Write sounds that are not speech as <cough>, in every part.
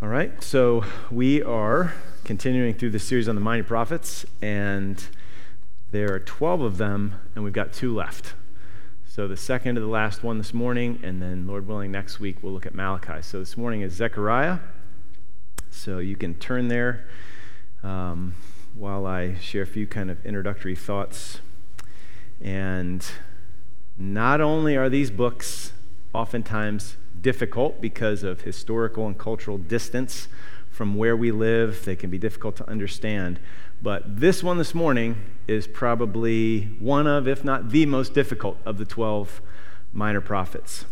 All right, so we are continuing through the series on the minor prophets, and there are 12 of them, and we've got two left. So the second to the last one this morning, and then, Lord willing, next week we'll look at Malachi. So this morning is Zechariah. So you can turn there um, while I share a few kind of introductory thoughts. And not only are these books oftentimes difficult because of historical and cultural distance from where we live. They can be difficult to understand. But this one this morning is probably one of, if not the most difficult of the 12 minor prophets.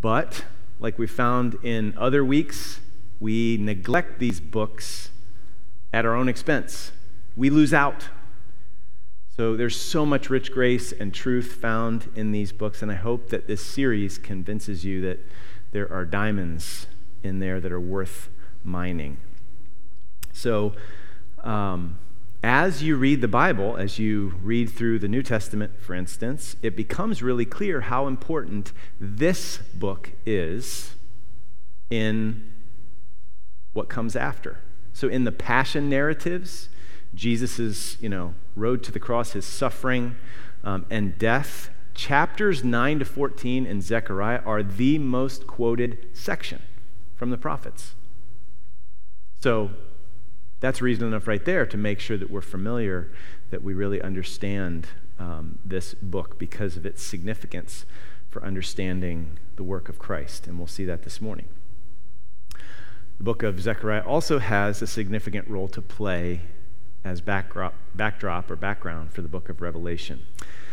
But, like we found in other weeks, we neglect these books at our own expense. We lose out. So there's so much rich grace and truth found in these books, and I hope that this series convinces you that there are diamonds in there that are worth mining. So, um, as you read the Bible, as you read through the New Testament, for instance, it becomes really clear how important this book is in what comes after. So, in the passion narratives, Jesus' you know, road to the cross, his suffering um, and death, chapters 9 to 14 in Zechariah are the most quoted section from the prophets. So that's reason enough right there to make sure that we're familiar, that we really understand um, this book because of its significance for understanding the work of Christ. And we'll see that this morning. The book of Zechariah also has a significant role to play as backdrop, backdrop or background for the book of Revelation.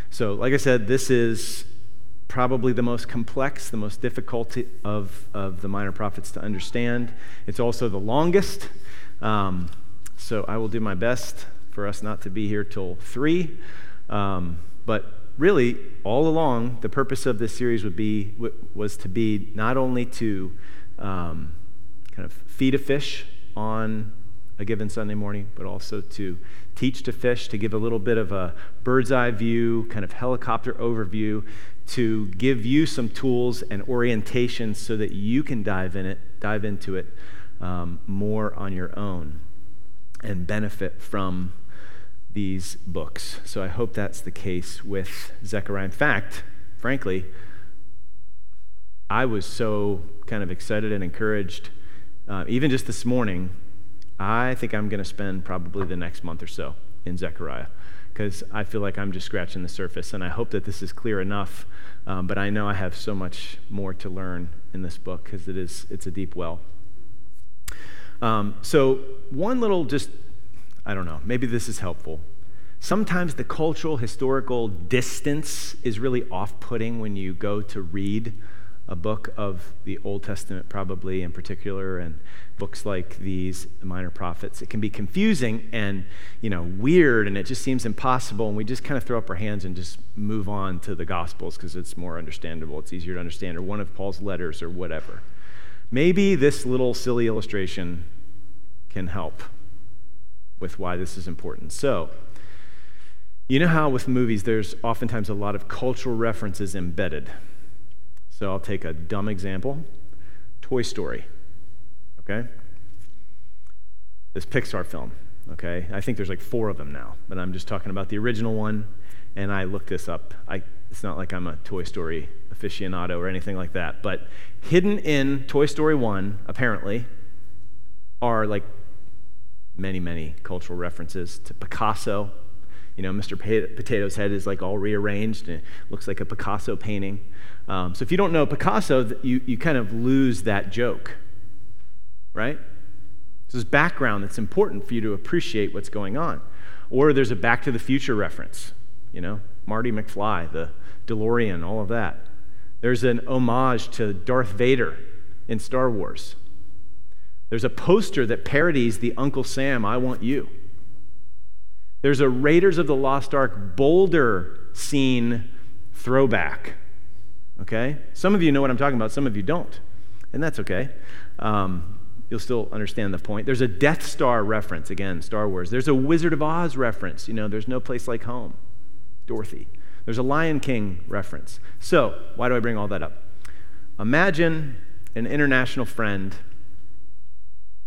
So, like I said, this is probably the most complex, the most difficult of, of the minor prophets to understand. It's also the longest. Um, so, I will do my best for us not to be here till 3. Um, but really, all along, the purpose of this series would be, was to be not only to um, kind of feed a fish on a given Sunday morning, but also to teach to fish, to give a little bit of a bird's eye view, kind of helicopter overview, to give you some tools and orientation so that you can dive in it, dive into it um, more on your own and benefit from these books. So I hope that's the case with Zechariah. In fact, frankly, I was so kind of excited and encouraged, uh, even just this morning, I think I'm going to spend probably the next month or so in Zechariah because I feel like I'm just scratching the surface. And I hope that this is clear enough. Um, but I know I have so much more to learn in this book because it is, it's a deep well. Um, so, one little just, I don't know, maybe this is helpful. Sometimes the cultural, historical distance is really off putting when you go to read a book of the Old Testament, probably in particular, and books like these, the Minor Prophets. It can be confusing and you know weird, and it just seems impossible. And we just kind of throw up our hands and just move on to the Gospels because it's more understandable. It's easier to understand, or one of Paul's letters, or whatever. Maybe this little silly illustration can help with why this is important. So. You know how with movies there's oftentimes a lot of cultural references embedded. So I'll take a dumb example Toy Story. Okay? This Pixar film. Okay? I think there's like four of them now, but I'm just talking about the original one. And I looked this up. I, it's not like I'm a Toy Story aficionado or anything like that, but hidden in Toy Story 1, apparently, are like many, many cultural references to Picasso. You know, Mr. Potato's head is like all rearranged and it looks like a Picasso painting. Um, so if you don't know Picasso, you, you kind of lose that joke, right? There's background that's important for you to appreciate what's going on. Or there's a Back to the Future reference, you know, Marty McFly, the DeLorean, all of that. There's an homage to Darth Vader in Star Wars. There's a poster that parodies the Uncle Sam, I Want You. There's a Raiders of the Lost Ark Boulder scene throwback okay? Some of you know what I'm talking about, some of you don't, and that's okay. Um, you'll still understand the point. There's a Death Star reference, again, Star Wars. There's a Wizard of Oz reference, you know, there's no place like home, Dorothy. There's a Lion King reference. So, why do I bring all that up? Imagine an international friend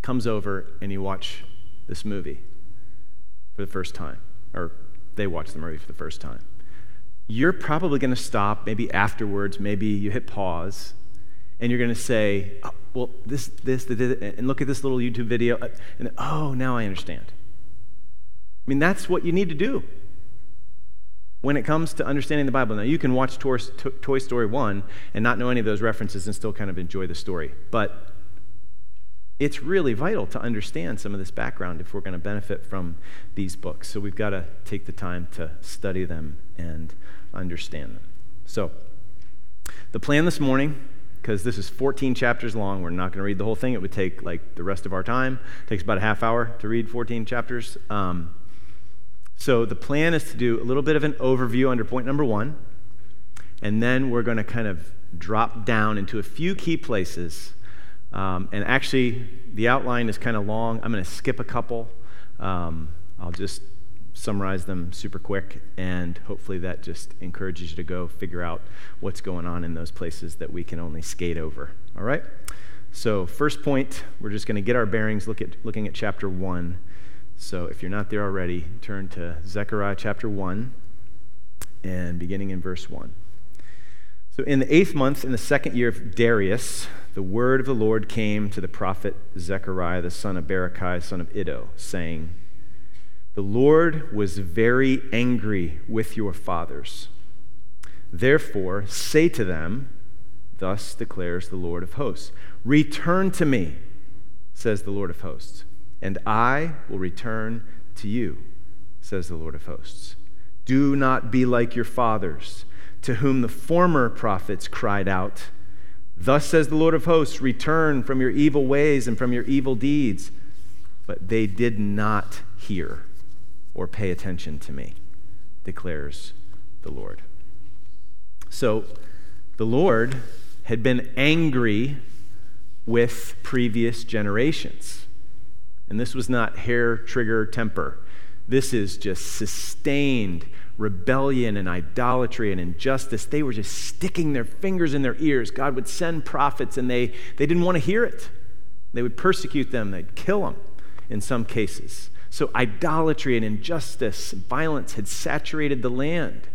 comes over and you watch this movie for the first time, or they watch the movie for the first time, you're probably going to stop, maybe afterwards, maybe you hit pause, and you're going to say, oh, well, this, this, this, and look at this little YouTube video, uh, and oh, now I understand. I mean, that's what you need to do when it comes to understanding the Bible. Now, you can watch Toy Story 1 and not know any of those references and still kind of enjoy the story. But it's really vital to understand some of this background if we're going to benefit from these books. So we've got to take the time to study them and understand them. So, the plan this morning, because this is 14 chapters long, we're not going to read the whole thing. It would take like the rest of our time. It takes about a half hour to read 14 chapters. Um, so, the plan is to do a little bit of an overview under point number one, and then we're going to kind of drop down into a few key places um, and actually, the outline is kind of long. I'm going to skip a couple. Um, I'll just summarize them super quick, and hopefully that just encourages you to go figure out what's going on in those places that we can only skate over. All right? So, first point, we're just going to get our bearings look at, looking at chapter 1. So, if you're not there already, turn to Zechariah chapter 1 and beginning in verse 1. So, in the eighth month, in the second year of Darius, the word of the Lord came to the prophet Zechariah, the son of Berechiah, son of Iddo, saying, The Lord was very angry with your fathers. Therefore, say to them, Thus declares the Lord of hosts Return to me, says the Lord of hosts, and I will return to you, says the Lord of hosts. Do not be like your fathers to whom the former prophets cried out, Thus says the Lord of hosts, return from your evil ways and from your evil deeds. But they did not hear or pay attention to me, declares the Lord. So the Lord had been angry with previous generations. And this was not hair trigger temper. This is just sustained rebellion and idolatry and injustice, they were just sticking their fingers in their ears. God would send prophets and they, they didn't want to hear it. They would persecute them, they'd kill them in some cases. So, idolatry and injustice and violence had saturated the land.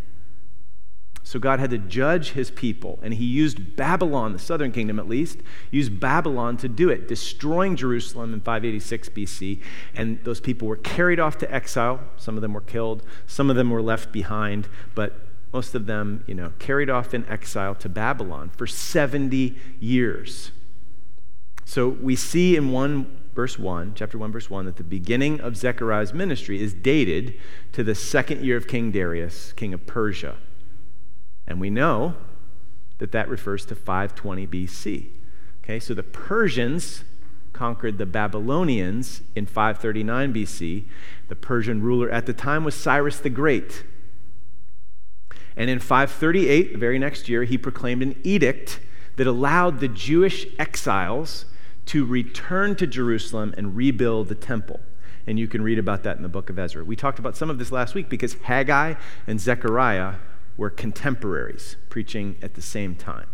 So God had to judge his people, and he used Babylon, the southern kingdom at least, used Babylon to do it, destroying Jerusalem in 586 BC. And those people were carried off to exile. Some of them were killed, some of them were left behind, but most of them, you know, carried off in exile to Babylon for 70 years. So we see in 1 verse 1, chapter 1 verse 1 that the beginning of Zechariah's ministry is dated to the second year of King Darius, king of Persia. And we know that that refers to 520 BC. Okay, so the Persians conquered the Babylonians in 539 BC. The Persian ruler at the time was Cyrus the Great. And in 538, the very next year, he proclaimed an edict that allowed the Jewish exiles to return to Jerusalem and rebuild the temple. And you can read about that in the book of Ezra. We talked about some of this last week because Haggai and Zechariah were contemporaries, preaching at the same time.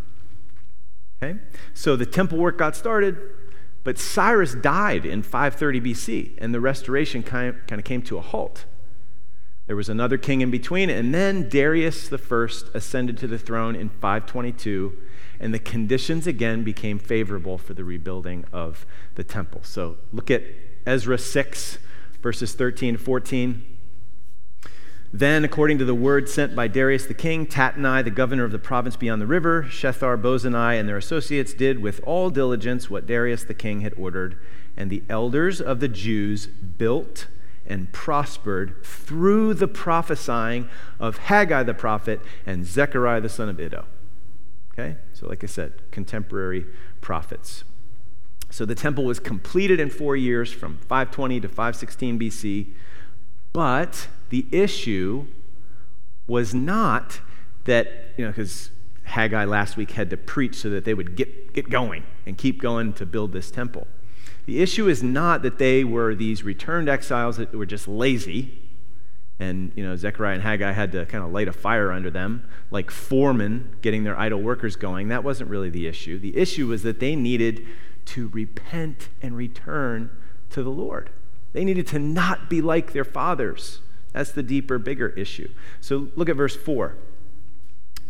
Okay? So the temple work got started, but Cyrus died in 530 BC, and the restoration kind of, came to a halt. There was another king in between, and then Darius first ascended to the throne in 522, and the conditions again became favorable for the rebuilding of the temple. So look at Ezra 6, verses 13 to 14. Then, according to the word sent by Darius the king, Tatnai, the governor of the province beyond the river, Shethar Bozenai, and their associates did with all diligence what Darius the king had ordered, and the elders of the Jews built and prospered through the prophesying of Haggai the prophet and Zechariah the son of Iddo. Okay? So, like I said, contemporary prophets. So the temple was completed in four years from 520 to 516 BC, but the issue was not that, you know, because Haggai last week had to preach so that they would get, get going and keep going to build this temple. The issue is not that they were these returned exiles that were just lazy, and you know Zechariah and Haggai had to kind of light a fire under them, like foremen getting their idle workers going. That wasn't really the issue. The issue was that they needed to repent and return to the Lord. They needed to not be like their fathers. That's the deeper, bigger issue. So look at verse 4.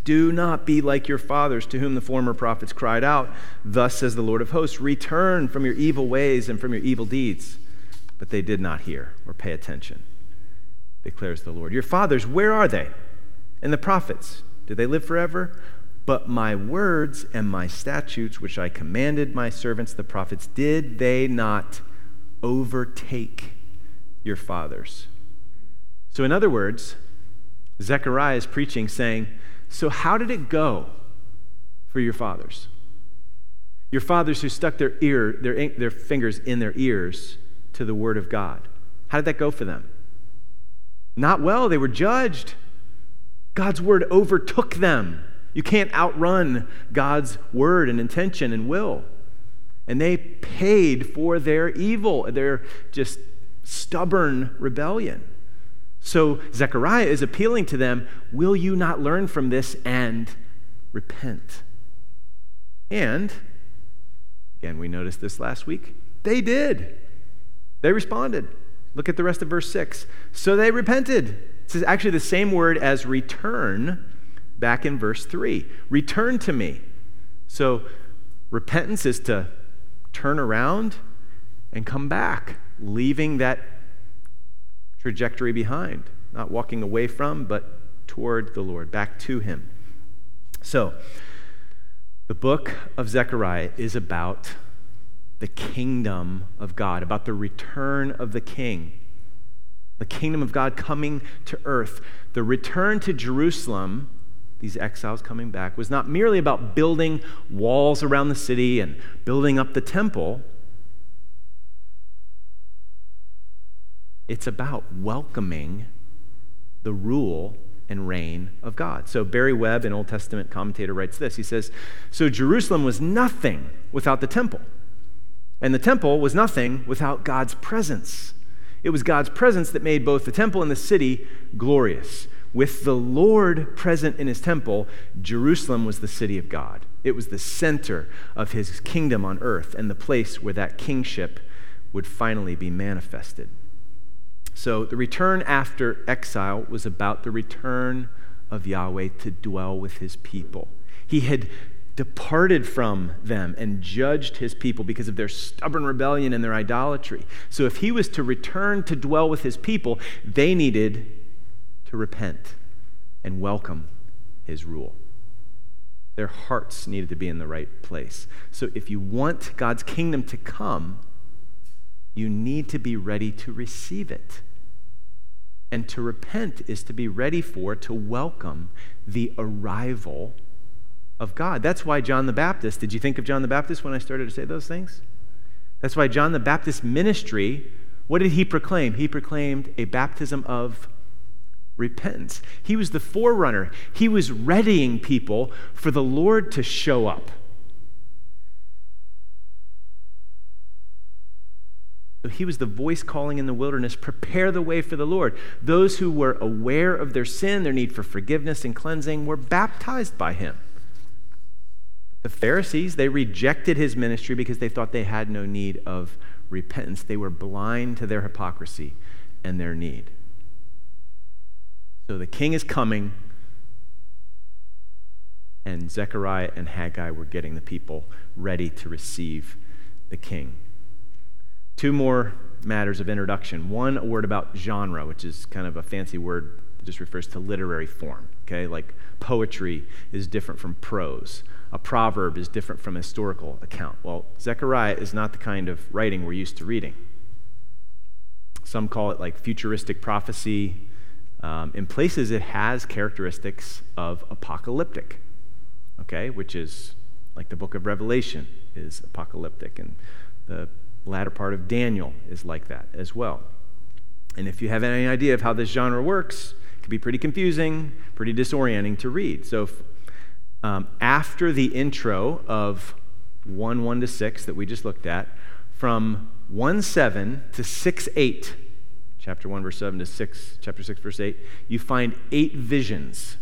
Do not be like your fathers, to whom the former prophets cried out, Thus says the Lord of hosts, Return from your evil ways and from your evil deeds. But they did not hear or pay attention, declares the Lord. Your fathers, where are they? And the prophets, did they live forever? But my words and my statutes, which I commanded my servants the prophets, did they not overtake your fathers? So, in other words, Zechariah is preaching, saying, So, how did it go for your fathers? Your fathers who stuck their, ear, their, their fingers in their ears to the word of God. How did that go for them? Not well. They were judged. God's word overtook them. You can't outrun God's word and intention and will. And they paid for their evil, their just stubborn rebellion. So Zechariah is appealing to them Will you not learn from this and repent? And, again, we noticed this last week, they did. They responded. Look at the rest of verse 6. So they repented. This is actually the same word as return back in verse 3. Return to me. So repentance is to turn around and come back, leaving that trajectory behind, not walking away from, but toward the Lord, back to Him. So, the book of Zechariah is about the kingdom of God, about the return of the king the kingdom of God coming to earth. The return to Jerusalem, these exiles coming back, was not merely about building walls around the city and building up the temple. It's about welcoming the rule and reign of God. So Barry Webb, an Old Testament commentator, writes this. He says, So Jerusalem was nothing without the temple, and the temple was nothing without God's presence. It was God's presence that made both the temple and the city glorious. With the Lord present in his temple, Jerusalem was the city of God. It was the center of his kingdom on earth and the place where that kingship would finally be manifested. So the return after exile was about the return of Yahweh to dwell with his people. He had departed from them and judged his people because of their stubborn rebellion and their idolatry. So if he was to return to dwell with his people, they needed to repent and welcome his rule. Their hearts needed to be in the right place. So if you want God's kingdom to come, you need to be ready to receive it. And to repent is to be ready for, to welcome the arrival of God. That's why John the Baptist, did you think of John the Baptist when I started to say those things? That's why John the Baptist ministry, what did he proclaim? He proclaimed a baptism of repentance. He was the forerunner. He was readying people for the Lord to show up. So he was the voice calling in the wilderness, prepare the way for the Lord. Those who were aware of their sin, their need for forgiveness and cleansing, were baptized by him. The Pharisees, they rejected his ministry because they thought they had no need of repentance. They were blind to their hypocrisy and their need. So the king is coming, and Zechariah and Haggai were getting the people ready to receive the king. Two more matters of introduction. One, a word about genre, which is kind of a fancy word that just refers to literary form. Okay, like poetry is different from prose a proverb is different from a historical account. Well, Zechariah is not the kind of writing we're used to reading. Some call it like futuristic prophecy. Um, in places, it has characteristics of apocalyptic, okay, which is like the book of Revelation is apocalyptic, and the latter part of Daniel is like that as well. And if you have any idea of how this genre works, it can be pretty confusing, pretty disorienting to read. So, um, after the intro of 1 1 to 6 that we just looked at, from 1 7 to 6 8, chapter 1, verse 7 to 6, chapter 6, verse 8, you find eight visions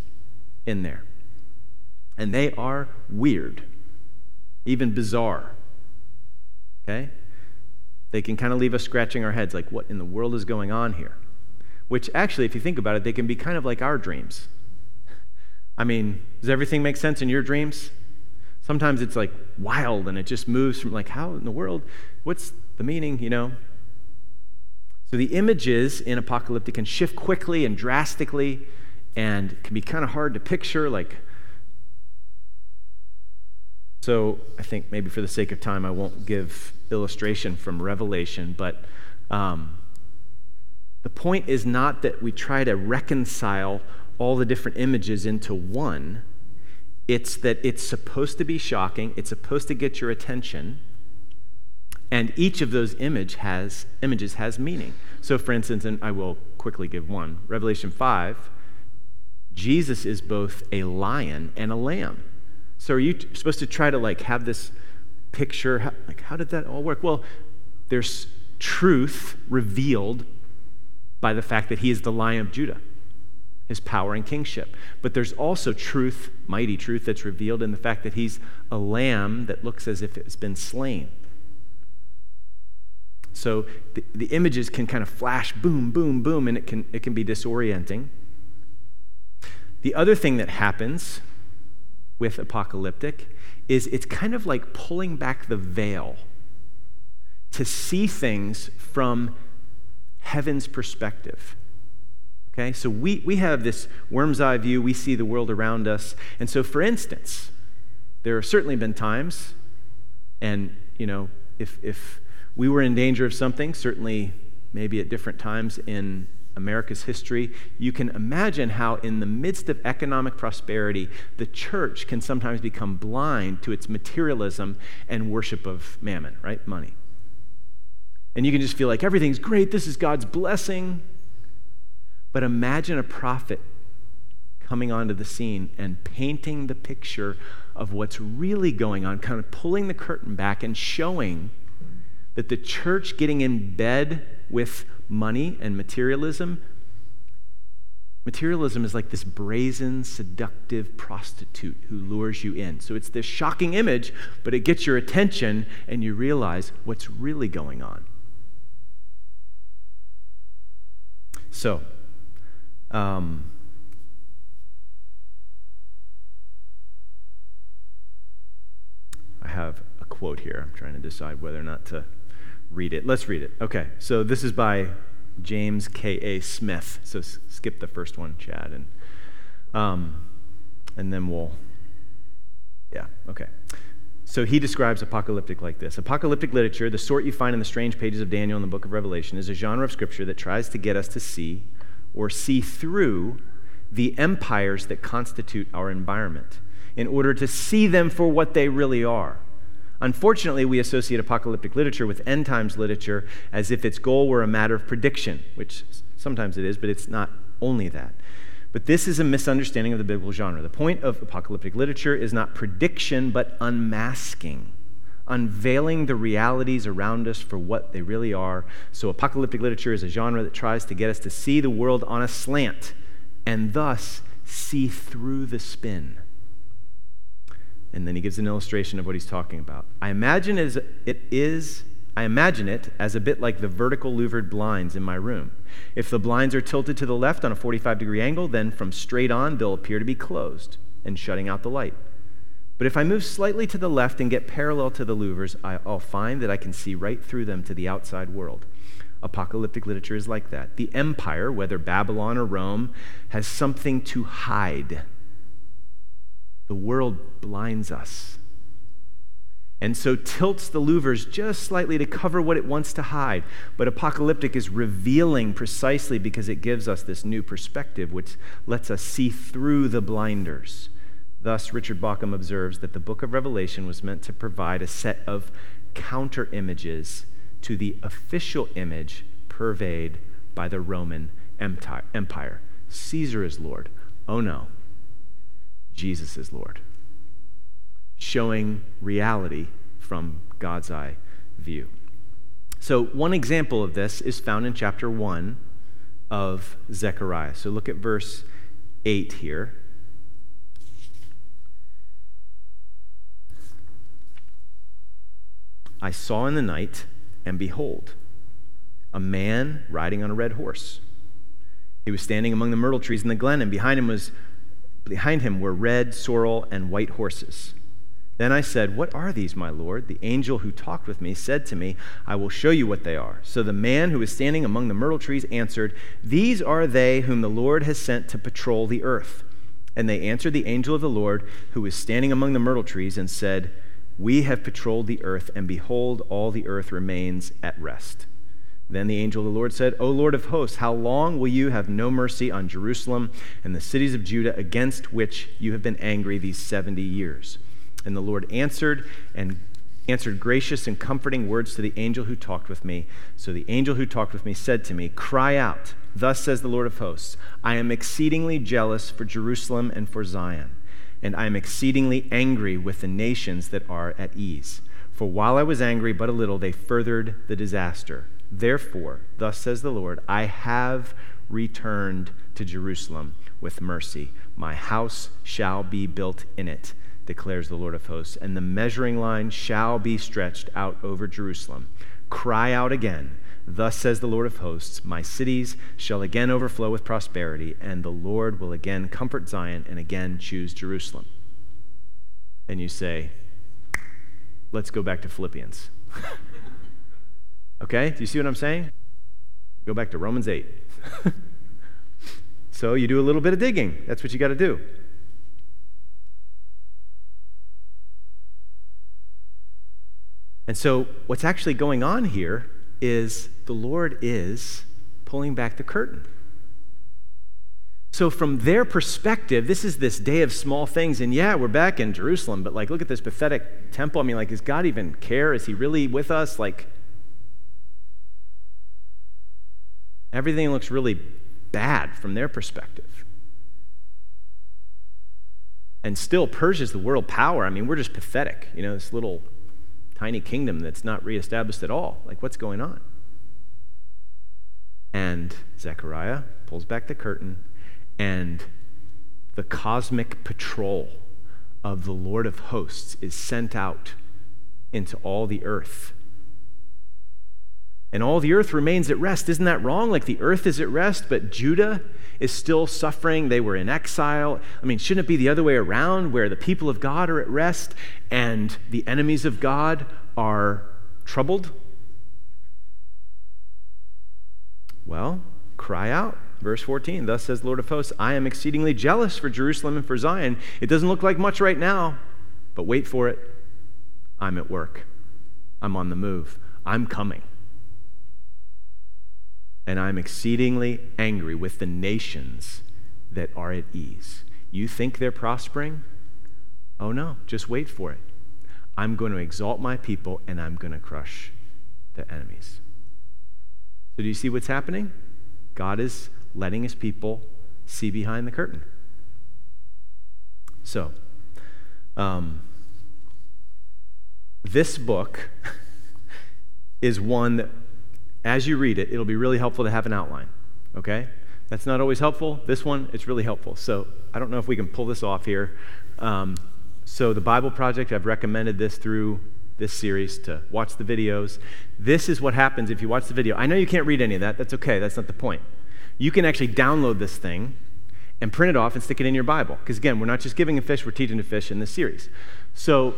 in there. And they are weird, even bizarre. Okay? They can kind of leave us scratching our heads like, what in the world is going on here? Which actually, if you think about it, they can be kind of like our dreams. I mean, does everything make sense in your dreams? Sometimes it's like wild and it just moves from like, how in the world? What's the meaning, you know? So the images in apocalyptic can shift quickly and drastically and can be kind of hard to picture. Like, so I think maybe for the sake of time, I won't give illustration from Revelation, but um, the point is not that we try to reconcile all the different images into one. It's that it's supposed to be shocking, it's supposed to get your attention, and each of those image has, images has meaning. So, for instance, and I will quickly give one Revelation 5, Jesus is both a lion and a lamb. So, are you t- supposed to try to like have this picture? How, like, how did that all work? Well, there's truth revealed by the fact that he is the lion of Judah his power and kingship. But there's also truth, mighty truth, that's revealed in the fact that he's a lamb that looks as if it's been slain. So the, the images can kind of flash boom, boom, boom, and it can, it can be disorienting. The other thing that happens with apocalyptic is it's kind of like pulling back the veil to see things from heaven's perspective. Okay, so we, we have this worm's eye view, we see the world around us. And so, for instance, there have certainly been times, and, you know, if, if we were in danger of something, certainly maybe at different times in America's history, you can imagine how, in the midst of economic prosperity, the church can sometimes become blind to its materialism and worship of mammon, right? Money. And you can just feel like everything's great, this is God's blessing. But imagine a prophet coming onto the scene and painting the picture of what's really going on, kind of pulling the curtain back and showing that the church getting in bed with money and materialism materialism is like this brazen seductive prostitute who lures you in so it's this shocking image but it gets your attention and you realize what's really going on so um, I have a quote here. I'm trying to decide whether or not to read it. Let's read it. Okay, so this is by James K.A. Smith. So s- skip the first one, Chad, and, um, and then we'll, yeah, okay. So he describes apocalyptic like this Apocalyptic literature, the sort you find in the strange pages of Daniel and the book of Revelation, is a genre of scripture that tries to get us to see or see through the empires that constitute our environment in order to see them for what they really are. Unfortunately, we associate apocalyptic literature with end times literature as if its goal were a matter of prediction, which sometimes it is, but it's not only that. But this is a misunderstanding of the biblical genre. The point of apocalyptic literature is not prediction, but unmasking unveiling the realities around us for what they really are. So, apocalyptic literature is a genre that tries to get us to see the world on a slant and thus see through the spin. And then he gives an illustration of what he's talking about. I imagine as it is I imagine it as a bit like the vertical louvered blinds in my room. If the blinds are tilted to the left on a 45 degree angle, then from straight on they'll appear to be closed and shutting out the light. But if I move slightly to the left and get parallel to the louvers, I'll find that I can see right through them to the outside world. Apocalyptic literature is like that. The empire, whether Babylon or Rome, has something to hide. The world blinds us. And so tilts the louvers just slightly to cover what it wants to hide. But apocalyptic is revealing precisely because it gives us this new perspective, which lets us see through the blinders. Thus, Richard Bauckham observes that the book of Revelation was meant to provide a set of counter images to the official image purveyed by the Roman Empire. Caesar is Lord. Oh no, Jesus is Lord. Showing reality from God's eye view. So, one example of this is found in chapter 1 of Zechariah. So, look at verse 8 here. I saw in the night, and behold, a man riding on a red horse. He was standing among the myrtle trees in the glen, and behind him was behind him were red, sorrel, and white horses. Then I said, What are these, my Lord? The angel who talked with me said to me, I will show you what they are. So the man who was standing among the myrtle trees answered, These are they whom the Lord has sent to patrol the earth. And they answered the angel of the Lord who was standing among the myrtle trees and said, We have patrolled the earth, and behold, all the earth remains at rest. Then the angel of the Lord said, O Lord of hosts, how long will you have no mercy on Jerusalem and the cities of Judah against which you have been angry these 70 years? And the Lord answered and answered gracious and comforting words to the angel who talked with me. So the angel who talked with me said to me, Cry out, thus says the Lord of hosts, I am exceedingly jealous for Jerusalem and for Zion, and I am exceedingly angry with the nations that are at ease. For while I was angry but a little, they furthered the disaster. Therefore, thus says the Lord, I have returned to Jerusalem with mercy. My house shall be built in it, declares the Lord of hosts, and the measuring line shall be stretched out over Jerusalem. Cry out again. Thus says the Lord of hosts, My cities shall again overflow with prosperity, and the Lord will again comfort Zion and again choose Jerusalem. And you say, Let's go back to Philippians. <laughs> Okay? Do you see what I'm saying? Go back to Romans 8. <laughs> so you do a little bit of digging. That's what you got to do. And so, what's actually going on here is the Lord is pulling back the curtain. So, from their perspective, this is this day of small things. And yeah, we're back in Jerusalem, but like, look at this pathetic temple. I mean, like, does God even care? Is He really with us? Like, Everything looks really bad from their perspective. And still, Persia's the world power. I mean, we're just pathetic. You know, this little tiny kingdom that's not reestablished at all. Like, what's going on? And Zechariah pulls back the curtain, and the cosmic patrol of the Lord of hosts is sent out into all the earth and all the earth remains at rest. Isn't that wrong? Like the earth is at rest, but Judah is still suffering. They were in exile. I mean, shouldn't it be the other way around where the people of God are at rest and the enemies of God are troubled? Well, cry out. Verse 14, thus says the Lord of hosts, I am exceedingly jealous for Jerusalem and for Zion. It doesn't look like much right now, but wait for it. I'm at work. I'm on the move. I'm coming and I'm exceedingly angry with the nations that are at ease. You think they're prospering? Oh no, just wait for it. I'm going to exalt my people and I'm going to crush the enemies. So, do you see what's happening? God is letting his people see behind the curtain. So, um, this book <laughs> is one that as you read it, it'll be really helpful to have an outline, okay? That's not always helpful. This one, it's really helpful. So I don't know if we can pull this off here. Um, so, the Bible Project, I've recommended this through this series to watch the videos. This is what happens if you watch the video. I know you can't read any of that. That's okay. That's not the point. You can actually download this thing and print it off and stick it in your Bible. Because again, we're not just giving a fish, we're teaching a fish in this series. So,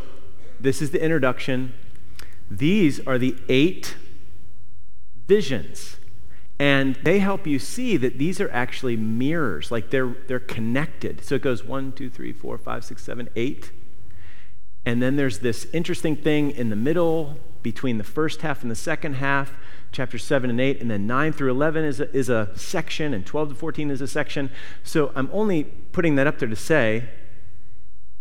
this is the introduction. These are the eight visions. And they help you see that these are actually mirrors, like they're, they're connected. So it goes one, two, three, four, five, six, seven, eight. And then there's this interesting thing in the middle between the first half and the second half, chapter 7 and 8, and then 9 through 11 is a, is a section, and 12 to 14 is a section. So I'm only putting that up there to say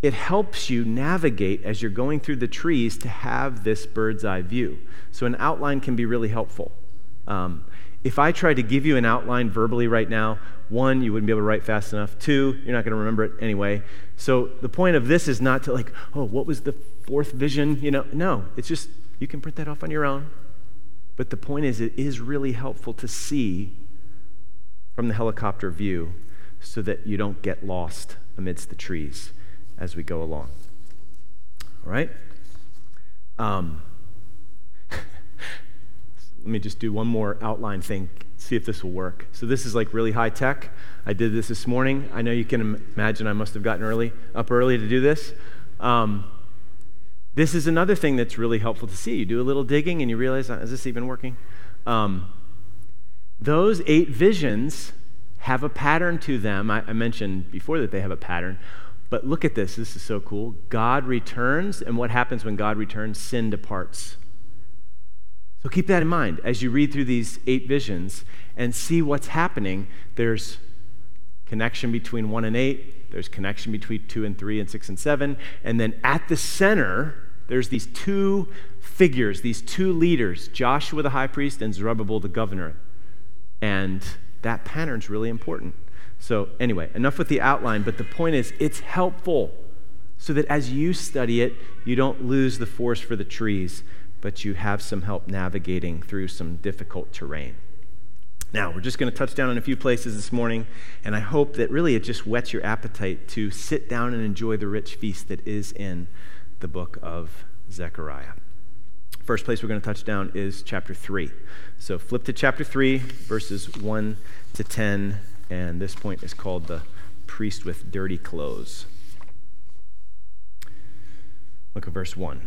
it helps you navigate as you're going through the trees to have this bird's eye view. So an outline can be really helpful. Um, if I tried to give you an outline verbally right now, one, you wouldn't be able to write fast enough. Two, you're not going to remember it anyway. So the point of this is not to like, oh, what was the fourth vision? You know, no, it's just you can print that off on your own. But the point is, it is really helpful to see from the helicopter view so that you don't get lost amidst the trees as we go along. All right? Um, let me just do one more outline thing, see if this will work. So this is like really high tech. I did this this morning. I know you can imagine I must have gotten early, up early to do this. Um, this is another thing that's really helpful to see. You do a little digging and you realize, is this even working? Um, those eight visions have a pattern to them. I, I mentioned before that they have a pattern. But look at this. This is so cool. God returns, and what happens when God returns? Sin departs. So keep that in mind as you read through these eight visions and see what's happening. There's connection between one and eight, there's connection between two and three and six and seven. And then at the center, there's these two figures, these two leaders Joshua the high priest and Zerubbabel the governor. And that pattern's really important. So, anyway, enough with the outline, but the point is it's helpful so that as you study it, you don't lose the forest for the trees but you have some help navigating through some difficult terrain. Now, we're just going to touch down on a few places this morning, and I hope that really it just whets your appetite to sit down and enjoy the rich feast that is in the book of Zechariah. First place we're going to touch down is chapter 3. So flip to chapter 3, verses 1 to 10, and this point is called the priest with dirty clothes. Look at verse 1.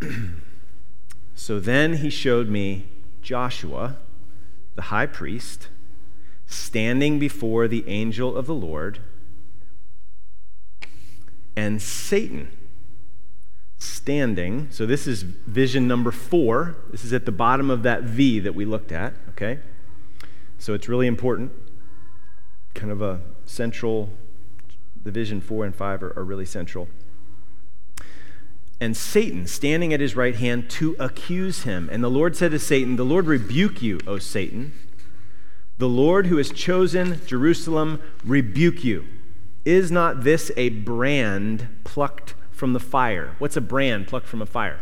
<clears throat> So then he showed me Joshua, the high priest, standing before the angel of the Lord, and Satan standing. So this is vision number four. This is at the bottom of that V that we looked at, okay? So it's really important. Kind of a central, the vision four and five are, are really central and Satan standing at his right hand to accuse him. And the Lord said to Satan, The Lord rebuke you, O Satan. The Lord who has chosen Jerusalem rebuke you. Is not this a brand plucked from the fire? What's a brand plucked from a fire?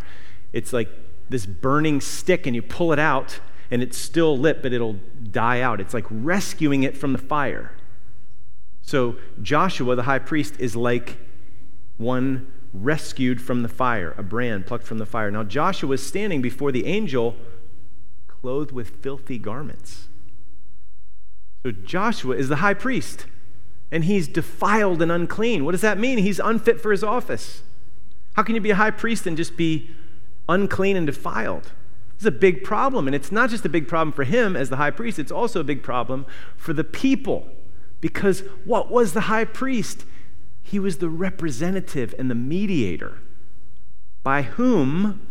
It's like this burning stick, and you pull it out, and it's still lit, but it'll die out. It's like rescuing it from the fire. So Joshua, the high priest, is like one rescued from the fire, a brand plucked from the fire. Now Joshua was standing before the angel, clothed with filthy garments. So Joshua is the high priest, and he's defiled and unclean. What does that mean? He's unfit for his office. How can you be a high priest and just be unclean and defiled? This is a big problem, and it's not just a big problem for him as the high priest, it's also a big problem for the people. Because what was the high priest? He was the representative and the mediator by whom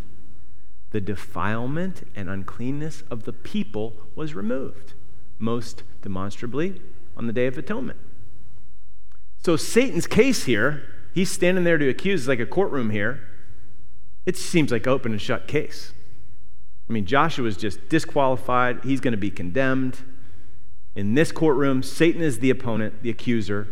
the defilement and uncleanness of the people was removed, most demonstrably on the Day of Atonement. So, Satan's case here, he's standing there to accuse, it's like a courtroom here. It seems like open and shut case. I mean, Joshua is just disqualified. He's going to be condemned. In this courtroom, Satan is the opponent, the accuser.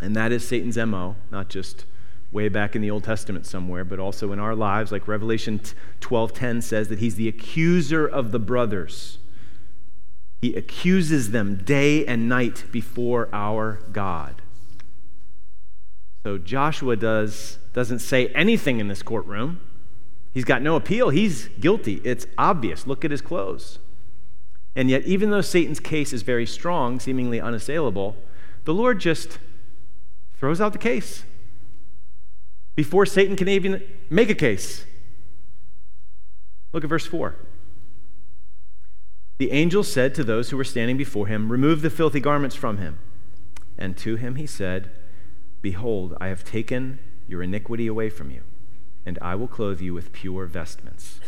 And that is Satan's MO, not just way back in the Old Testament somewhere, but also in our lives, like Revelation 12:10 says that he's the accuser of the brothers. He accuses them day and night before our God. So Joshua does doesn't say anything in this courtroom. He's got no appeal. He's guilty. It's obvious. Look at his clothes. And yet, even though Satan's case is very strong, seemingly unassailable, the Lord just throws out the case before Satan can even make a case. Look at verse 4. The angel said to those who were standing before him, Remove the filthy garments from him. And to him he said, Behold, I have taken your iniquity away from you, and I will clothe you with pure vestments.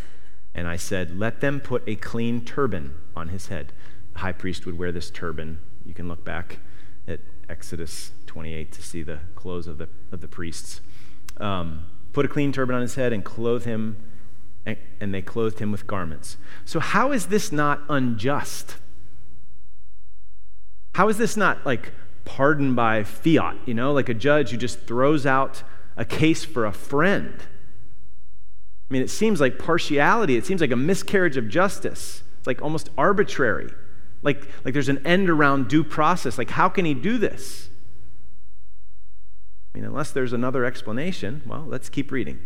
And I said, Let them put a clean turban on his head. The high priest would wear this turban. You can look back at Exodus 28 to see the clothes of the, of the priests. Um, put a clean turban on his head and clothe him, and, and they clothed him with garments. So, how is this not unjust? How is this not like pardoned by fiat, you know, like a judge who just throws out a case for a friend? I mean, it seems like partiality, it seems like a miscarriage of justice. It's like almost arbitrary. Like, like there's an end around due process. Like, how can he do this? I mean, unless there's another explanation, well, let's keep reading.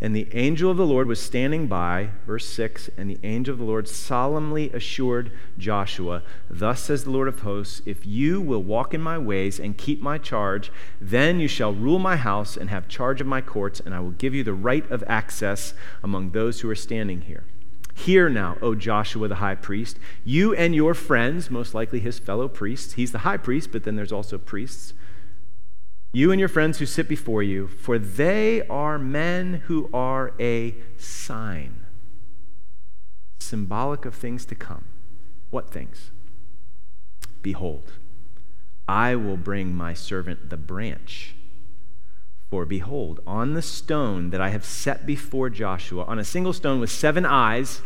And the angel of the Lord was standing by, verse 6, and the angel of the Lord solemnly assured Joshua, Thus says the Lord of hosts, if you will walk in my ways and keep my charge, then you shall rule my house and have charge of my courts, and I will give you the right of access among those who are standing here. Hear now, O Joshua the high priest, you and your friends, most likely his fellow priests. He's the high priest, but then there's also priests you and your friends who sit before you, for they are men who are a sign, symbolic of things to come. What things? Behold, I will bring my servant the branch. For behold, on the stone that I have set before Joshua, on a single stone with seven eyes,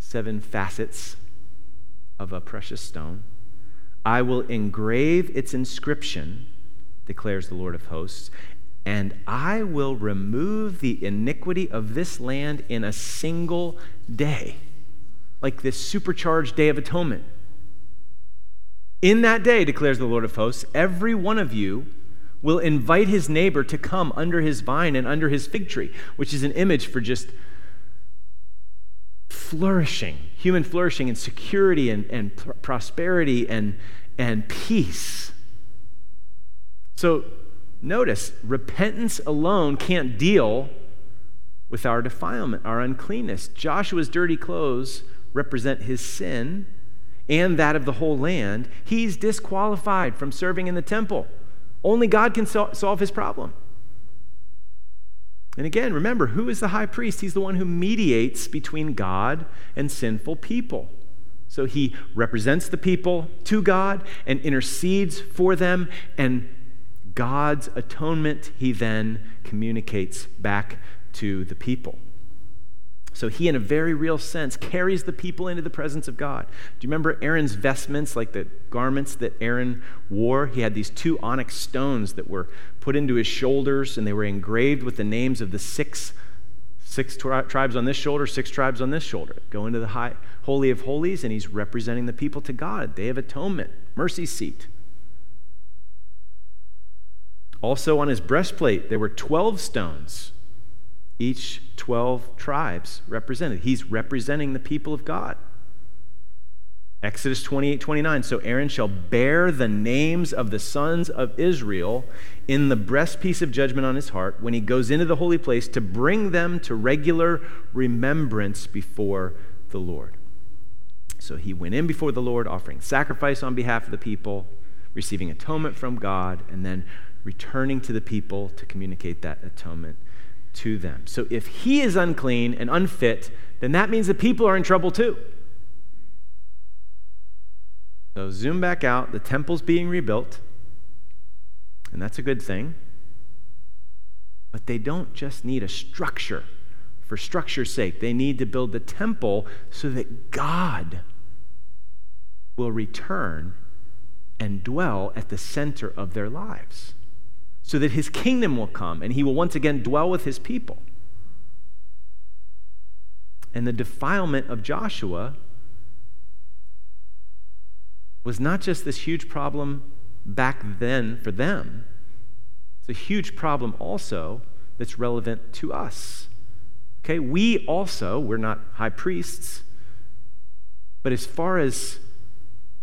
seven facets of a precious stone, I will engrave its inscription declares the Lord of hosts, and I will remove the iniquity of this land in a single day, like this supercharged day of atonement. In that day, declares the Lord of hosts, every one of you will invite his neighbor to come under his vine and under his fig tree, which is an image for just flourishing, human flourishing and security and, and pr- prosperity and, and peace. So notice, repentance alone can't deal with our defilement, our uncleanness. Joshua's dirty clothes represent his sin and that of the whole land. He's disqualified from serving in the temple. Only God can sol- solve his problem. And again, remember, who is the high priest? He's the one who mediates between God and sinful people. So he represents the people to God and intercedes for them and God's atonement, he then communicates back to the people. So he, in a very real sense, carries the people into the presence of God. Do you remember Aaron's vestments, like the garments that Aaron wore? He had these two onyx stones that were put into his shoulders, and they were engraved with the names of the six, six tri- tribes on this shoulder, six tribes on this shoulder. Go into the high, Holy of Holies, and he's representing the people to God, Day of Atonement, mercy seat. Also, on his breastplate, there were 12 stones, each 12 tribes represented. He's representing the people of God. Exodus 28 29. So Aaron shall bear the names of the sons of Israel in the breastpiece of judgment on his heart when he goes into the holy place to bring them to regular remembrance before the Lord. So he went in before the Lord, offering sacrifice on behalf of the people, receiving atonement from God, and then returning to the people to communicate that atonement to them. So if he is unclean and unfit, then that means the people are in trouble too. So zoom back out, the temple's being rebuilt, and that's a good thing. But they don't just need a structure for structure's sake. They need to build the temple so that God will return and dwell at the center of their lives so that his kingdom will come and he will once again dwell with his people. And the defilement of Joshua was not just this huge problem back then for them, it's a huge problem also that's relevant to us. Okay, we also, we're not high priests, but as far as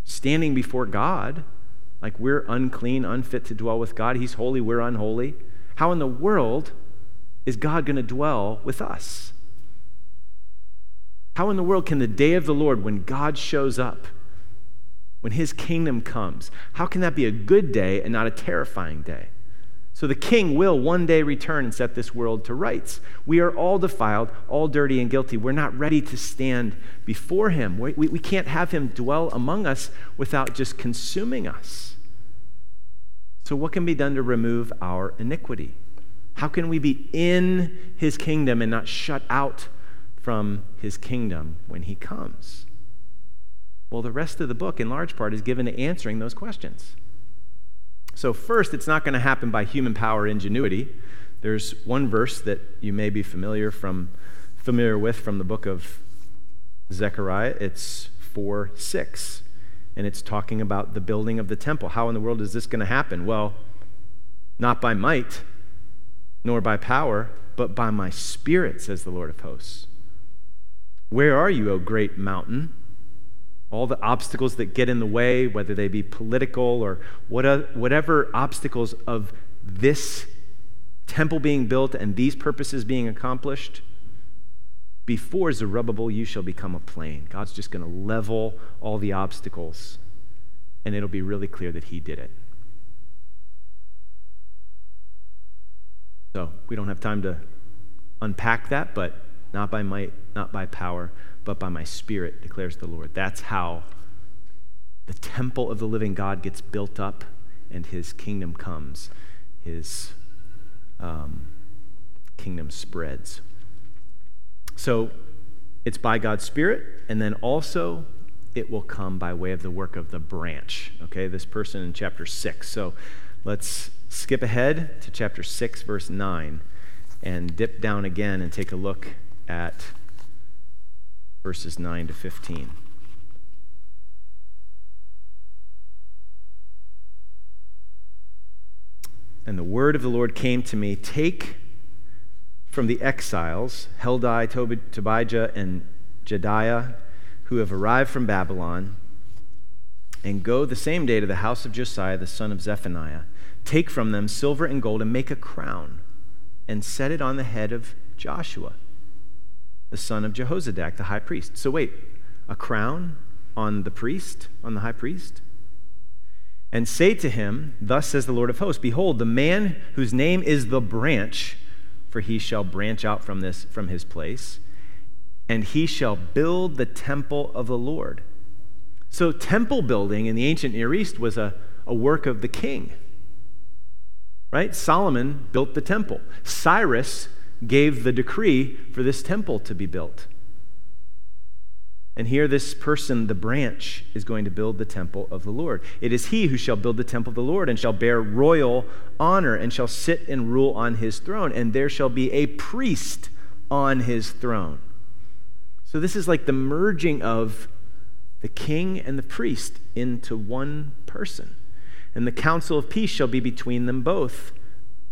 standing before God, like we're unclean, unfit to dwell with God. He's holy, we're unholy. How in the world is God going to dwell with us? How in the world can the day of the Lord, when God shows up, when his kingdom comes, how can that be a good day and not a terrifying day? So the king will one day return and set this world to rights. We are all defiled, all dirty and guilty. We're not ready to stand before him. We, we, we can't have him dwell among us without just consuming us. So, what can be done to remove our iniquity? How can we be in his kingdom and not shut out from his kingdom when he comes? Well, the rest of the book, in large part, is given to answering those questions. So, first, it's not going to happen by human power ingenuity. There's one verse that you may be familiar from familiar with from the book of Zechariah. It's 4 6 and it's talking about the building of the temple. How in the world is this going to happen? Well, not by might, nor by power, but by my Spirit, says the Lord of hosts. Where are you, O great mountain? All the obstacles that get in the way, whether they be political or whatever obstacles of this temple being built and these purposes being accomplished, before Zerubbabel, you shall become a plain. God's just going to level all the obstacles, and it'll be really clear that He did it. So we don't have time to unpack that, but not by might, not by power, but by my spirit, declares the Lord. That's how the temple of the living God gets built up and his kingdom comes, his um, kingdom spreads. So it's by God's Spirit, and then also it will come by way of the work of the branch. Okay, this person in chapter 6. So let's skip ahead to chapter 6, verse 9, and dip down again and take a look at verses 9 to 15. And the word of the Lord came to me Take from the exiles, Heldai, Tobijah, and Jedaiah, who have arrived from Babylon, and go the same day to the house of Josiah, the son of Zephaniah. Take from them silver and gold, and make a crown, and set it on the head of Joshua, the son of Jehozadak, the high priest. So, wait, a crown on the priest, on the high priest? And say to him, Thus says the Lord of hosts, Behold, the man whose name is the branch for he shall branch out from this from his place and he shall build the temple of the lord so temple building in the ancient near east was a, a work of the king right solomon built the temple cyrus gave the decree for this temple to be built and here, this person, the branch, is going to build the temple of the Lord. It is he who shall build the temple of the Lord and shall bear royal honor and shall sit and rule on his throne, and there shall be a priest on his throne. So, this is like the merging of the king and the priest into one person. And the counsel of peace shall be between them both.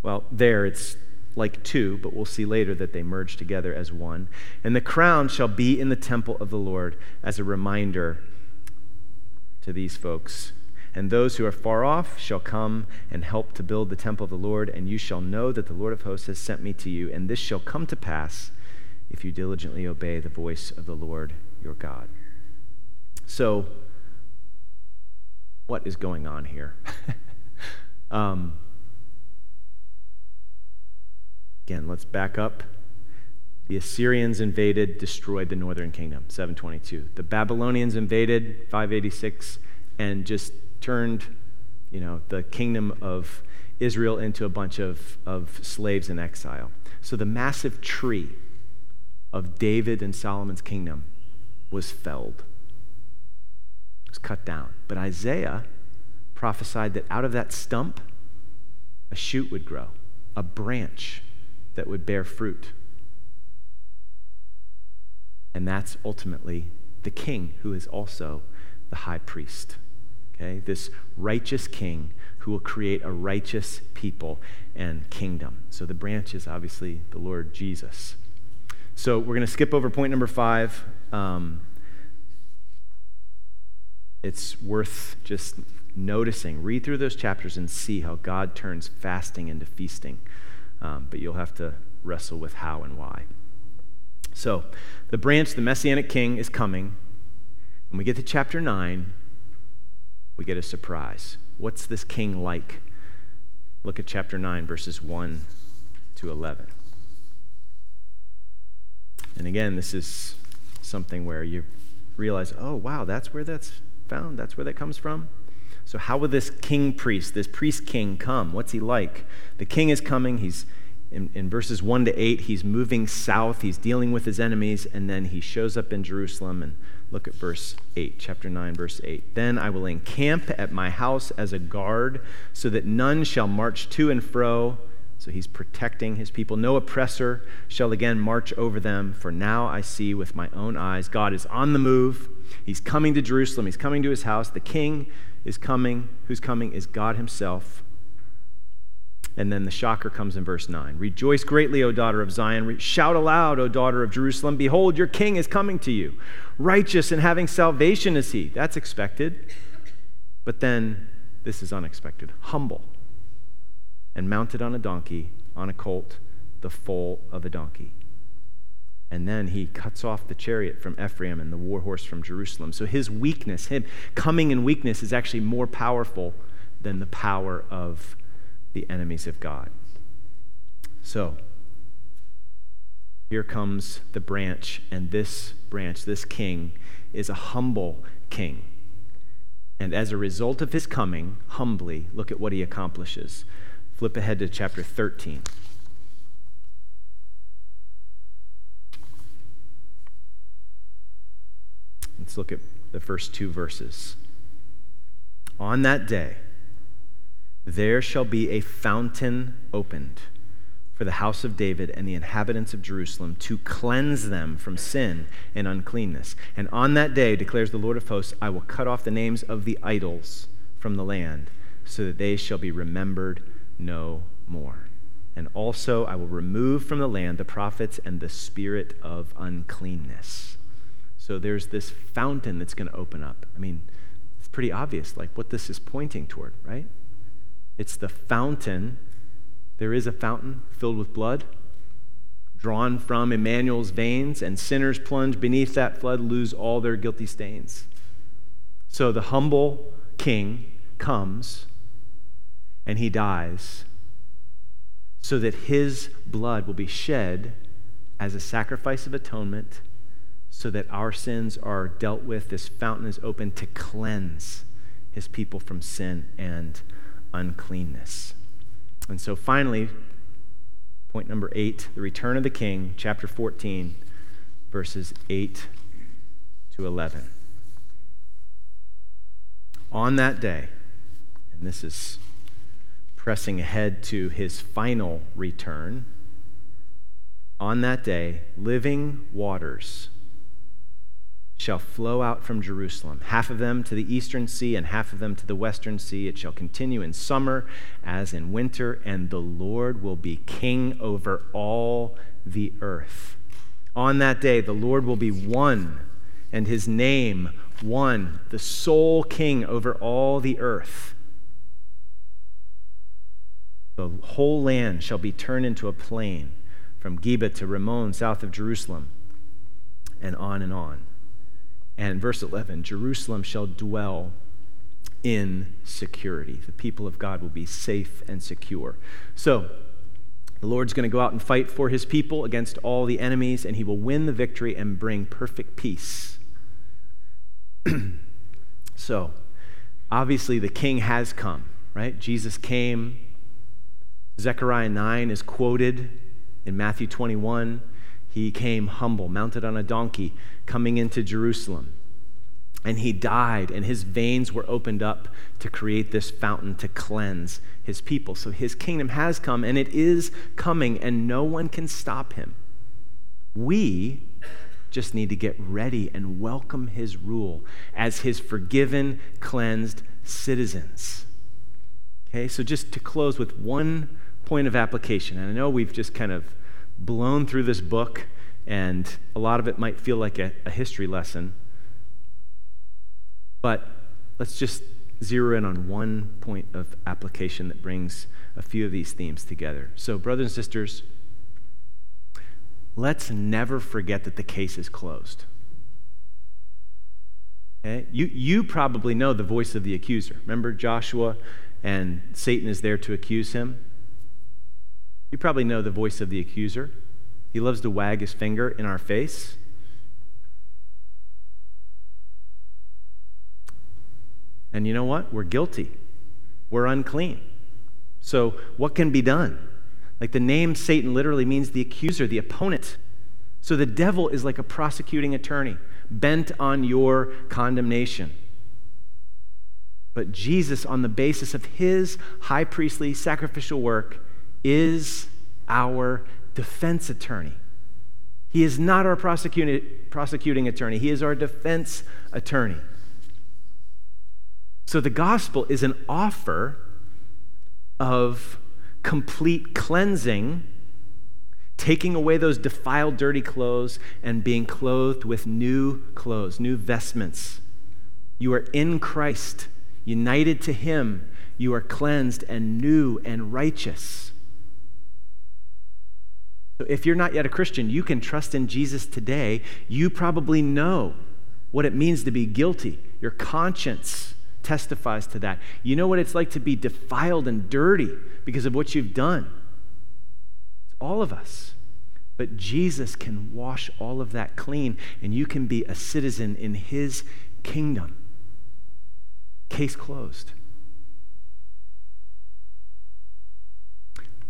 Well, there it's like two, but we'll see later that they merge together as one. And the crown shall be in the temple of the Lord as a reminder to these folks. And those who are far off shall come and help to build the temple of the Lord, and you shall know that the Lord of hosts has sent me to you. And this shall come to pass if you diligently obey the voice of the Lord your God. So, what is going on here? <laughs> um, Again, let's back up. The Assyrians invaded, destroyed the northern kingdom, 722. The Babylonians invaded, 586, and just turned, you know, the kingdom of Israel into a bunch of, of slaves in exile. So the massive tree of David and Solomon's kingdom was felled, it was cut down. But Isaiah prophesied that out of that stump, a shoot would grow, a branch that would bear fruit. And that's ultimately the king, who is also the high priest. Okay? This righteous king who will create a righteous people and kingdom. So the branch is obviously the Lord Jesus. So we're going to skip over point number five. Um, it's worth just noticing. Read through those chapters and see how God turns fasting into feasting um, but you'll have to wrestle with how and why. So, the branch, the Messianic king, is coming. When we get to chapter 9, we get a surprise. What's this king like? Look at chapter 9, verses 1 to 11. And again, this is something where you realize, oh, wow, that's where that's found. That's where that comes from. So, how will this king priest, this priest king, come? What's he like? The king is coming. He's in, in, verses 1 to 8, he's moving south. He's dealing with his enemies, and then he shows up in Jerusalem. And look at verse 8, chapter 9, verse 8. Then I will encamp at my house as a guard, so that none shall march to and fro. So he's protecting his people. No oppressor shall again march over them, for now I see with my own eyes God is on the move. He's coming to Jerusalem, he's coming to his house. The king is coming. Who's coming is God Himself. And then the shocker comes in verse 9. Rejoice greatly, O daughter of Zion. Shout aloud, O daughter of Jerusalem. Behold, your king is coming to you. Righteous and having salvation is he. That's expected. But then this is unexpected. Humble and mounted on a donkey, on a colt, the foal of a donkey. And then he cuts off the chariot from Ephraim and the war horse from Jerusalem. So his weakness, him coming in weakness, is actually more powerful than the power of the enemies of God. So, here comes the branch, and this branch, this king, is a humble king. And as a result of his coming, humbly, look at what he accomplishes. Flip ahead to chapter 13. Let's look at the first two verses. On that day, there shall be a fountain opened for the house of David and the inhabitants of Jerusalem to cleanse them from sin and uncleanness. And on that day, declares the Lord of hosts, I will cut off the names of the idols from the land, so that they shall be remembered no more. And also, I will remove from the land the prophets and the spirit of uncleanness. So there's this fountain that's going to open up. I mean, it's pretty obvious, like what this is pointing toward, right? It's the fountain. There is a fountain filled with blood drawn from Emmanuel's veins, and sinners plunge beneath that flood lose all their guilty stains. So the humble king comes and he dies so that his blood will be shed as a sacrifice of atonement so that our sins are dealt with. This fountain is open to cleanse his people from sin and uncleanness. And so finally, point number eight the return of the king, chapter 14, verses 8 to 11. On that day, and this is pressing ahead to his final return, on that day, living waters shall flow out from Jerusalem, half of them to the eastern sea and half of them to the western sea. It shall continue in summer as in winter, and the Lord will be king over all the earth. On that day, the Lord will be one, and his name one, the sole king over all the earth. The whole land shall be turned into a plain from Geba to Rimmon, south of Jerusalem, and on and on. And verse 11 Jerusalem shall dwell in security. The people of God will be safe and secure. So, the Lord's going to go out and fight for his people against all the enemies, and he will win the victory and bring perfect peace. <clears throat> so, obviously, the king has come, right? Jesus came. Zechariah 9 is quoted in Matthew 21. He came humble, mounted on a donkey, coming into Jerusalem. And he died, and his veins were opened up to create this fountain to cleanse his people. So his kingdom has come, and it is coming, and no one can stop him. We just need to get ready and welcome his rule as his forgiven, cleansed citizens. Okay, so just to close with one point of application, and I know we've just kind of blown through this book, and a lot of it might feel like a, a history lesson. But let's just zero in on one point of application that brings a few of these themes together. So, brothers and sisters, let's never forget that the case is closed. Okay? You, you probably know the voice of the accuser. Remember Joshua and Satan is there to accuse him? You probably know the voice of the accuser. He loves to wag his finger in our face. And you know what? We're guilty. We're unclean. So, what can be done? Like the name Satan literally means the accuser, the opponent. So, the devil is like a prosecuting attorney bent on your condemnation. But Jesus, on the basis of his high priestly sacrificial work, is our defense attorney. He is not our prosecuting attorney, he is our defense attorney. So the gospel is an offer of complete cleansing, taking away those defiled, dirty clothes, and being clothed with new clothes, new vestments. You are in Christ, united to Him. You are cleansed and new and righteous. So if you're not yet a Christian, you can trust in Jesus today. You probably know what it means to be guilty. Your conscience testifies to that. You know what it's like to be defiled and dirty because of what you've done. It's all of us. But Jesus can wash all of that clean, and you can be a citizen in his kingdom. Case closed.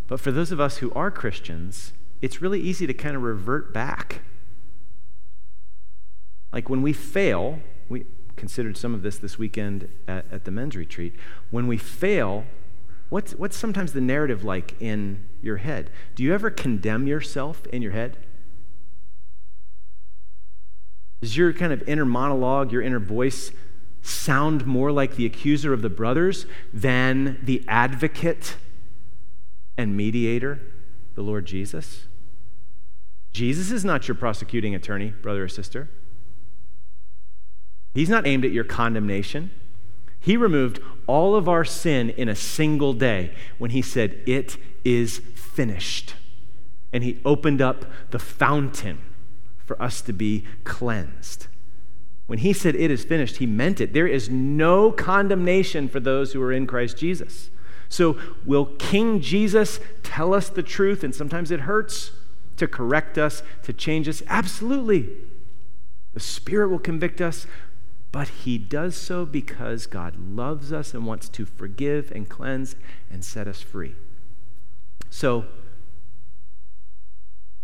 But for those of us who are Christians, it's really easy to kind of revert back. Like when we fail, we considered some of this this weekend at, at the men's retreat. When we fail, what's, what's sometimes the narrative like in your head? Do you ever condemn yourself in your head? Does your kind of inner monologue, your inner voice, sound more like the accuser of the brothers than the advocate and mediator, the Lord Jesus? Jesus is not your prosecuting attorney, brother or sister. He's not aimed at your condemnation. He removed all of our sin in a single day when he said, It is finished. And he opened up the fountain for us to be cleansed. When he said, It is finished, he meant it. There is no condemnation for those who are in Christ Jesus. So, will King Jesus tell us the truth? And sometimes it hurts to correct us, to change us? Absolutely. The Spirit will convict us, but He does so because God loves us and wants to forgive and cleanse and set us free. So,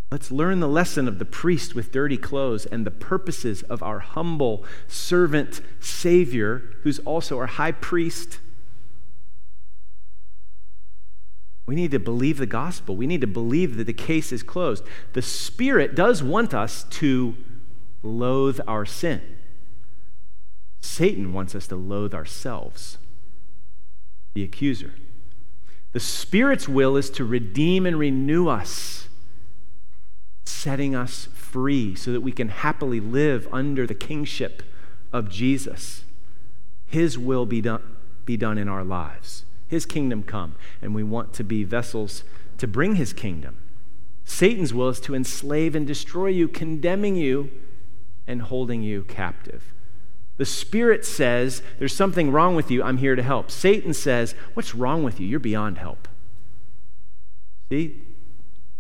Let's learn the lesson of the priest with dirty clothes and the purposes of our humble servant Savior, who's also our high priest We need to believe the gospel. We need to believe that the case is closed. The Spirit does want us to loathe our sin. Satan wants us to loathe ourselves, the accuser. The Spirit's will is to redeem and renew us, setting us free so that we can happily live under the kingship of Jesus. His will be done, be done in our lives. His kingdom come, and we want to be vessels to bring his kingdom. Satan's will is to enslave and destroy you, condemning you and holding you captive. The Spirit says, There's something wrong with you. I'm here to help. Satan says, What's wrong with you? You're beyond help. See?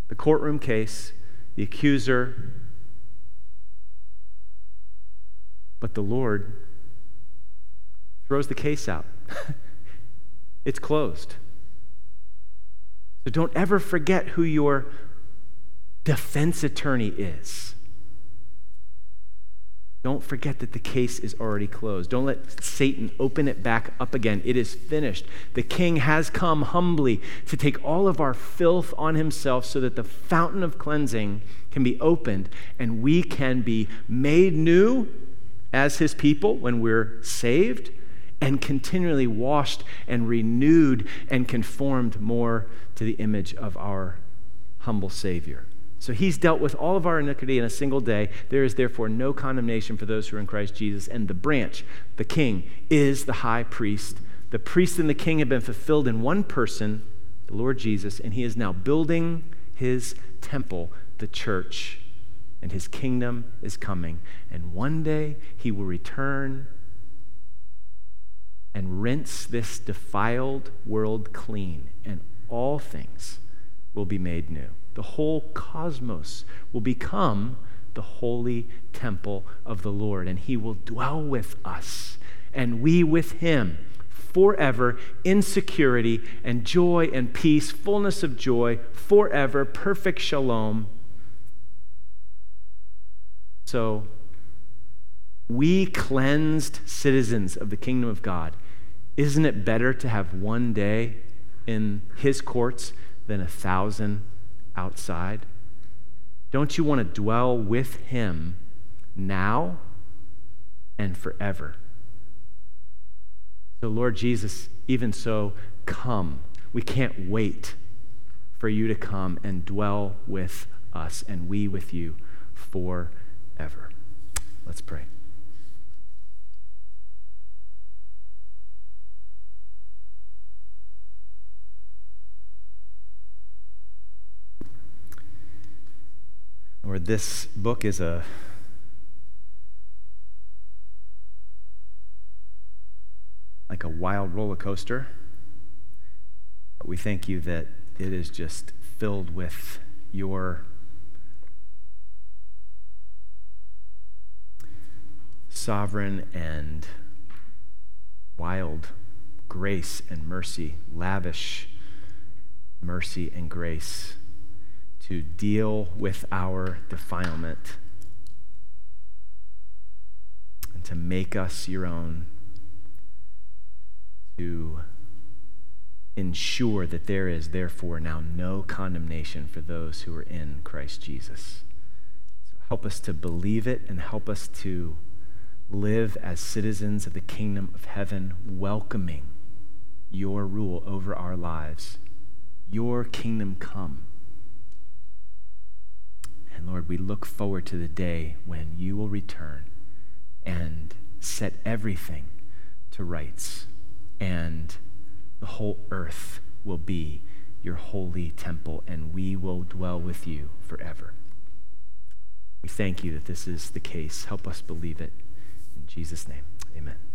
The courtroom case, the accuser. But the Lord throws the case out. <laughs> it's closed. So don't ever forget who your defense attorney is. Don't forget that the case is already closed. Don't let Satan open it back up again. It is finished. The king has come humbly to take all of our filth on himself so that the fountain of cleansing can be opened and we can be made new as his people when we're saved and continually washed and renewed and conformed more to the image of our humble Savior. So he's dealt with all of our iniquity in a single day. There is therefore no condemnation for those who are in Christ Jesus. And the branch, the king, is the high priest. The priest and the king have been fulfilled in one person, the Lord Jesus, and he is now building his temple, the church. And his kingdom is coming. And one day he will return and rinse this defiled world clean, and all things will be made new. The whole cosmos will become the holy temple of the Lord, and He will dwell with us, and we with Him forever in security and joy and peace, fullness of joy forever, perfect shalom. So, we cleansed citizens of the kingdom of God isn't it better to have one day in his courts than a thousand outside? Don't you want to dwell with him now and forever? So, Lord Jesus, even so, come. We can't wait for you to come and dwell with us and we with you forever. Let's pray. This book is a like a wild roller coaster. But we thank you that it is just filled with your sovereign and wild grace and mercy, lavish mercy and grace to deal with our defilement and to make us your own, to ensure that there is therefore now no condemnation for those who are in Christ Jesus. So help us to believe it and help us to live as citizens of the kingdom of heaven, welcoming your rule over our lives. Your kingdom come. And Lord, we look forward to the day when you will return and set everything to rights, and the whole earth will be your holy temple, and we will dwell with you forever. We thank you that this is the case. Help us believe it. In Jesus' name, amen.